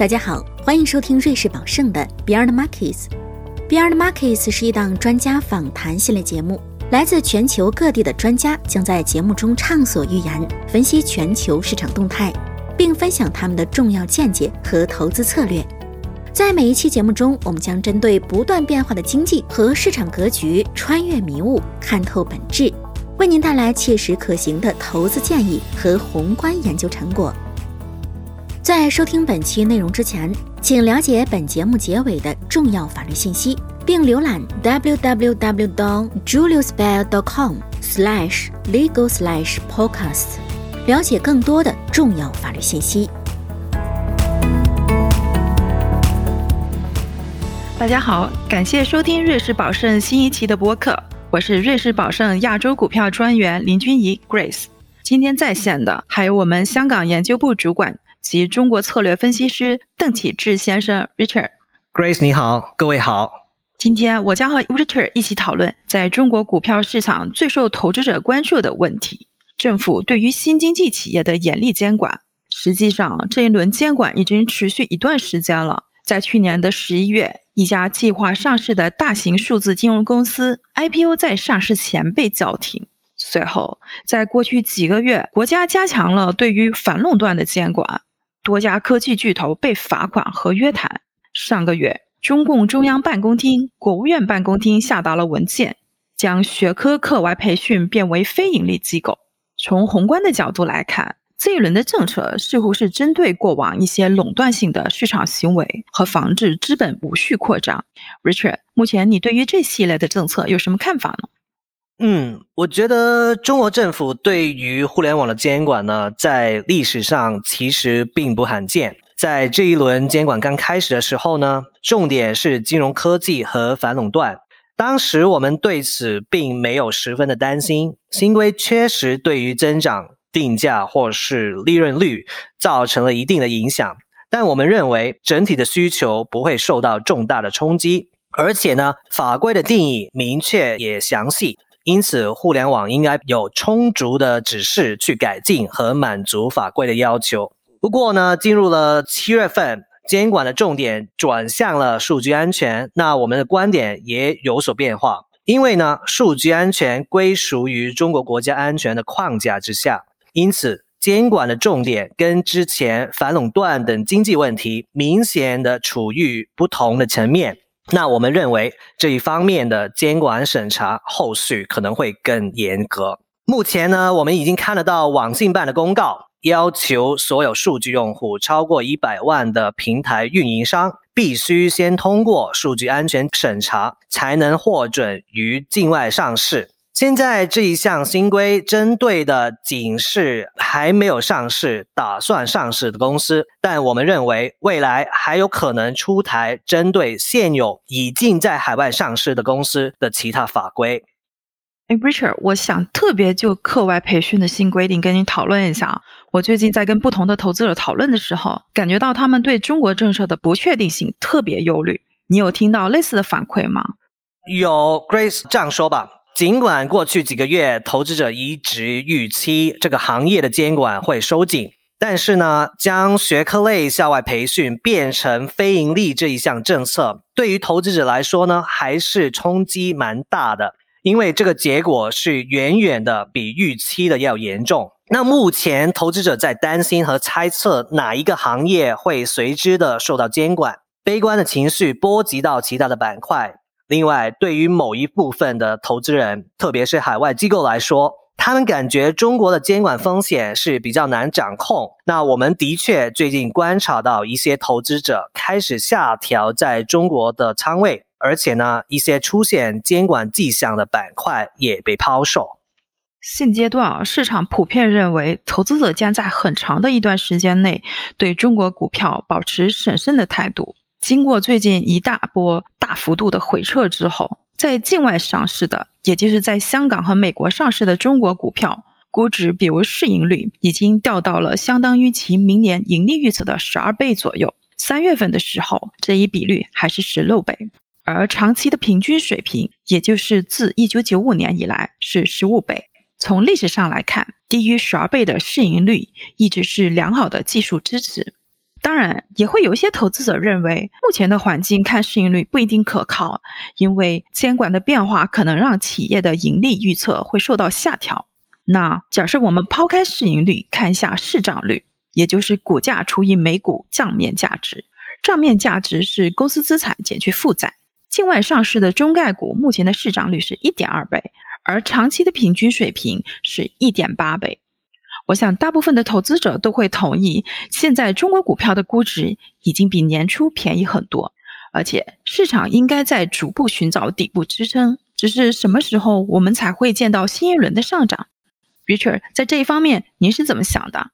大家好，欢迎收听瑞士宝盛的 Beyond Markets。Beyond Markets 是一档专家访谈系列节目，来自全球各地的专家将在节目中畅所欲言，分析全球市场动态，并分享他们的重要见解和投资策略。在每一期节目中，我们将针对不断变化的经济和市场格局，穿越迷雾，看透本质，为您带来切实可行的投资建议和宏观研究成果。在收听本期内容之前，请了解本节目结尾的重要法律信息，并浏览 www.donjuliusbell.com/legal/podcast 了解更多的重要法律信息。大家好，感谢收听瑞士宝盛新一期的播客，我是瑞士宝盛亚洲股票专员林君怡 Grace。今天在线的还有我们香港研究部主管及中国策略分析师邓启志先生 Richard。Grace 你好，各位好。今天我将和 Richard 一起讨论在中国股票市场最受投资者关注的问题：政府对于新经济企业的严厉监管。实际上，这一轮监管已经持续一段时间了。在去年的十一月，一家计划上市的大型数字金融公司 IPO 在上市前被叫停。随后，在过去几个月，国家加强了对于反垄断的监管，多家科技巨头被罚款和约谈。上个月，中共中央办公厅、国务院办公厅下达了文件，将学科课外培训变为非盈利机构。从宏观的角度来看，这一轮的政策似乎是针对过往一些垄断性的市场行为和防止资本无序扩张。Richard，目前你对于这系列的政策有什么看法呢？嗯，我觉得中国政府对于互联网的监管呢，在历史上其实并不罕见。在这一轮监管刚开始的时候呢，重点是金融科技和反垄断。当时我们对此并没有十分的担心，新规确实对于增长。定价或是利润率造成了一定的影响，但我们认为整体的需求不会受到重大的冲击，而且呢，法规的定义明确也详细，因此互联网应该有充足的指示去改进和满足法规的要求。不过呢，进入了七月份，监管的重点转向了数据安全，那我们的观点也有所变化，因为呢，数据安全归属于中国国家安全的框架之下。因此，监管的重点跟之前反垄断等经济问题明显的处于不同的层面。那我们认为这一方面的监管审查后续可能会更严格。目前呢，我们已经看得到网信办的公告，要求所有数据用户超过一百万的平台运营商必须先通过数据安全审查，才能获准于境外上市。现在这一项新规针对的仅是还没有上市、打算上市的公司，但我们认为未来还有可能出台针对现有已经在海外上市的公司的其他法规。哎，Richard，我想特别就课外培训的新规定跟你讨论一下。我最近在跟不同的投资者讨论的时候，感觉到他们对中国政策的不确定性特别忧虑。你有听到类似的反馈吗？有，Grace 这样说吧。尽管过去几个月投资者一直预期这个行业的监管会收紧，但是呢，将学科类校外培训变成非盈利这一项政策，对于投资者来说呢，还是冲击蛮大的，因为这个结果是远远的比预期的要严重。那目前投资者在担心和猜测哪一个行业会随之的受到监管，悲观的情绪波及到其他的板块。另外，对于某一部分的投资人，特别是海外机构来说，他们感觉中国的监管风险是比较难掌控。那我们的确最近观察到一些投资者开始下调在中国的仓位，而且呢，一些出现监管迹象的板块也被抛售。现阶段啊，市场普遍认为，投资者将在很长的一段时间内对中国股票保持审慎的态度。经过最近一大波大幅度的回撤之后，在境外上市的，也就是在香港和美国上市的中国股票，估值比如市盈率已经掉到了相当于其明年盈利预测的十二倍左右。三月份的时候，这一比率还是十六倍，而长期的平均水平，也就是自一九九五年以来是十五倍。从历史上来看，低于十二倍的市盈率一直是良好的技术支持。当然，也会有一些投资者认为，目前的环境看市盈率不一定可靠，因为监管的变化可能让企业的盈利预测会受到下调。那假设我们抛开市盈率，看一下市账率，也就是股价除以每股账面价值。账面价值是公司资产减去负债。境外上市的中概股目前的市账率是一点二倍，而长期的平均水平是一点八倍。我想，大部分的投资者都会同意，现在中国股票的估值已经比年初便宜很多，而且市场应该在逐步寻找底部支撑。只是什么时候我们才会见到新一轮的上涨？Richard，在这一方面您是怎么想的？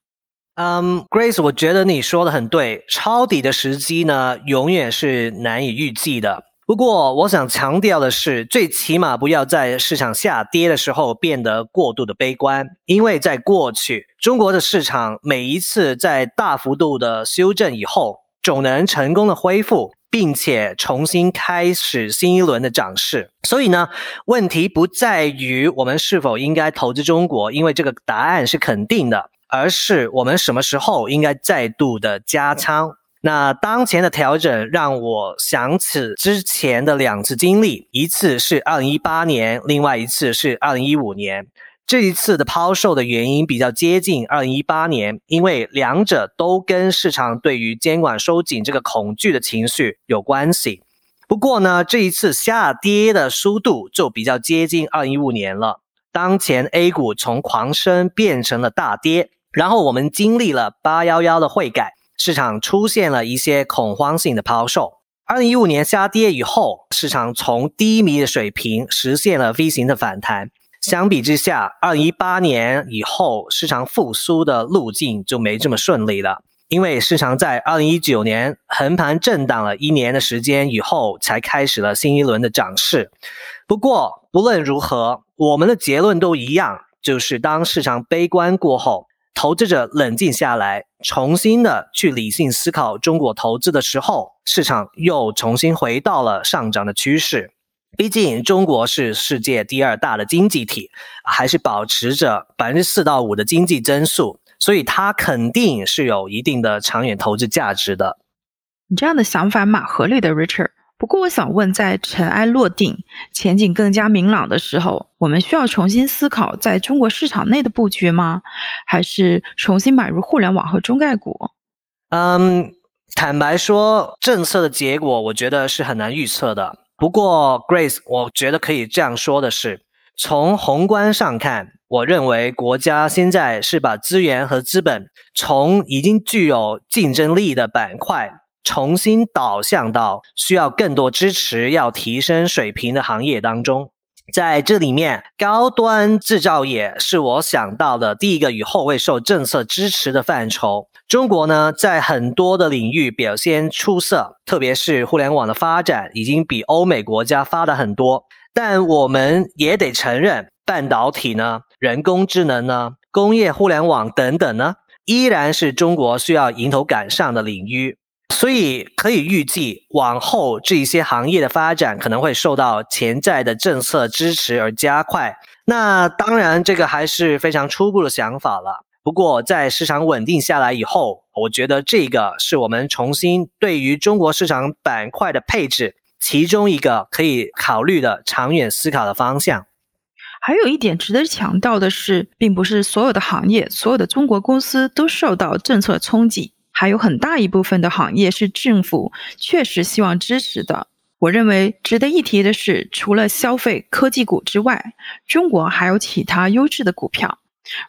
嗯，Grace，我觉得你说的很对，抄底的时机呢，永远是难以预计的。不过，我想强调的是，最起码不要在市场下跌的时候变得过度的悲观，因为在过去，中国的市场每一次在大幅度的修正以后，总能成功的恢复，并且重新开始新一轮的涨势。所以呢，问题不在于我们是否应该投资中国，因为这个答案是肯定的，而是我们什么时候应该再度的加仓。那当前的调整让我想起之前的两次经历，一次是二零一八年，另外一次是二零一五年。这一次的抛售的原因比较接近二零一八年，因为两者都跟市场对于监管收紧这个恐惧的情绪有关系。不过呢，这一次下跌的速度就比较接近二零一五年了。当前 A 股从狂升变成了大跌，然后我们经历了八幺幺的汇改。市场出现了一些恐慌性的抛售。二零一五年下跌以后，市场从低迷的水平实现了 V 型的反弹。相比之下，二零一八年以后市场复苏的路径就没这么顺利了，因为市场在二零一九年横盘震荡了一年的时间以后，才开始了新一轮的涨势。不过，不论如何，我们的结论都一样，就是当市场悲观过后。投资者冷静下来，重新的去理性思考中国投资的时候，市场又重新回到了上涨的趋势。毕竟中国是世界第二大的经济体，还是保持着百分之四到五的经济增速，所以它肯定是有一定的长远投资价值的。你这样的想法蛮合理的，Richard。不过，我想问，在尘埃落定、前景更加明朗的时候，我们需要重新思考在中国市场内的布局吗？还是重新买入互联网和中概股？嗯，坦白说，政策的结果我觉得是很难预测的。不过，Grace，我觉得可以这样说的是，从宏观上看，我认为国家现在是把资源和资本从已经具有竞争力的板块。重新导向到需要更多支持、要提升水平的行业当中，在这里面，高端制造业是我想到的第一个与后卫受政策支持的范畴。中国呢，在很多的领域表现出色，特别是互联网的发展已经比欧美国家发达很多。但我们也得承认，半导体呢、人工智能呢、工业互联网等等呢，依然是中国需要迎头赶上的领域。所以可以预计，往后这一些行业的发展可能会受到潜在的政策支持而加快。那当然，这个还是非常初步的想法了。不过，在市场稳定下来以后，我觉得这个是我们重新对于中国市场板块的配置其中一个可以考虑的长远思考的方向。还有一点值得强调的是，并不是所有的行业、所有的中国公司都受到政策冲击。还有很大一部分的行业是政府确实希望支持的。我认为值得一提的是，除了消费科技股之外，中国还有其他优质的股票。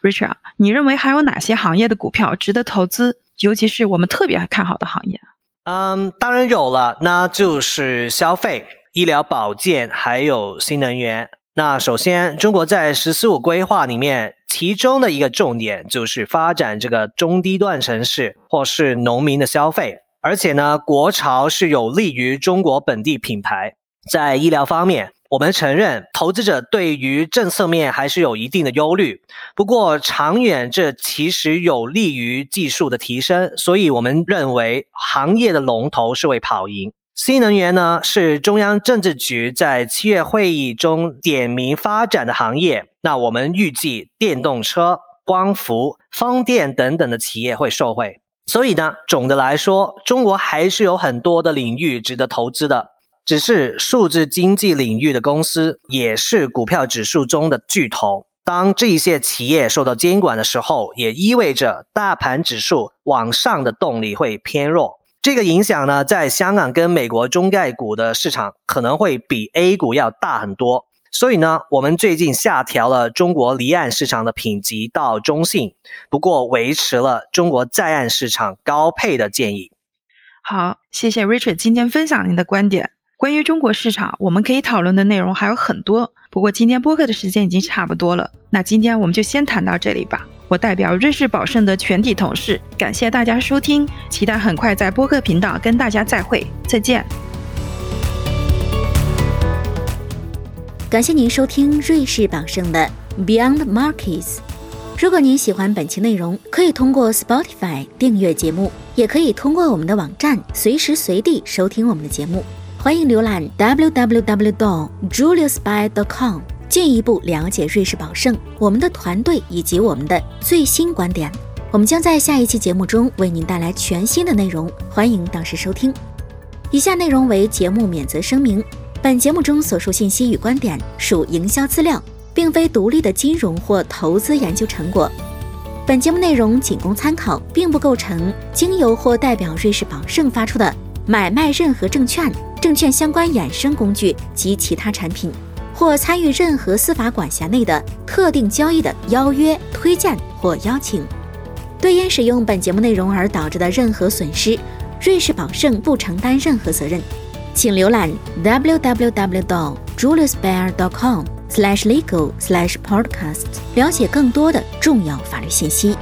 Richard，你认为还有哪些行业的股票值得投资？尤其是我们特别看好的行业？嗯，当然有了，那就是消费、医疗保健，还有新能源。那首先，中国在“十四五”规划里面，其中的一个重点就是发展这个中低端城市或是农民的消费，而且呢，国潮是有利于中国本地品牌。在医疗方面，我们承认投资者对于政策面还是有一定的忧虑，不过长远这其实有利于技术的提升，所以我们认为行业的龙头是会跑赢。新能源呢，是中央政治局在七月会议中点名发展的行业。那我们预计电动车、光伏、风电等等的企业会受惠。所以呢，总的来说，中国还是有很多的领域值得投资的。只是数字经济领域的公司也是股票指数中的巨头。当这些企业受到监管的时候，也意味着大盘指数往上的动力会偏弱。这个影响呢，在香港跟美国中概股的市场可能会比 A 股要大很多。所以呢，我们最近下调了中国离岸市场的品级到中性，不过维持了中国在岸市场高配的建议。好，谢谢 Richard 今天分享您的观点。关于中国市场，我们可以讨论的内容还有很多。不过今天播客的时间已经差不多了，那今天我们就先谈到这里吧。我代表瑞士宝盛的全体同事，感谢大家收听，期待很快在播客频道跟大家再会，再见。感谢您收听瑞士宝盛的 Beyond Markets。如果您喜欢本期内容，可以通过 Spotify 订阅节目，也可以通过我们的网站随时随地收听我们的节目。欢迎浏览 www.juliusby.com，进一步了解瑞士宝盛、我们的团队以及我们的最新观点。我们将在下一期节目中为您带来全新的内容，欢迎到时收听。以下内容为节目免责声明：本节目中所述信息与观点属营销资料，并非独立的金融或投资研究成果。本节目内容仅供参考，并不构成经由或代表瑞士宝盛发出的买卖任何证券。证券相关衍生工具及其他产品，或参与任何司法管辖内的特定交易的邀约、推荐或邀请，对因使用本节目内容而导致的任何损失，瑞士宝盛不承担任何责任。请浏览 www.juliusbaer.com/legal/podcast，了解更多的重要法律信息。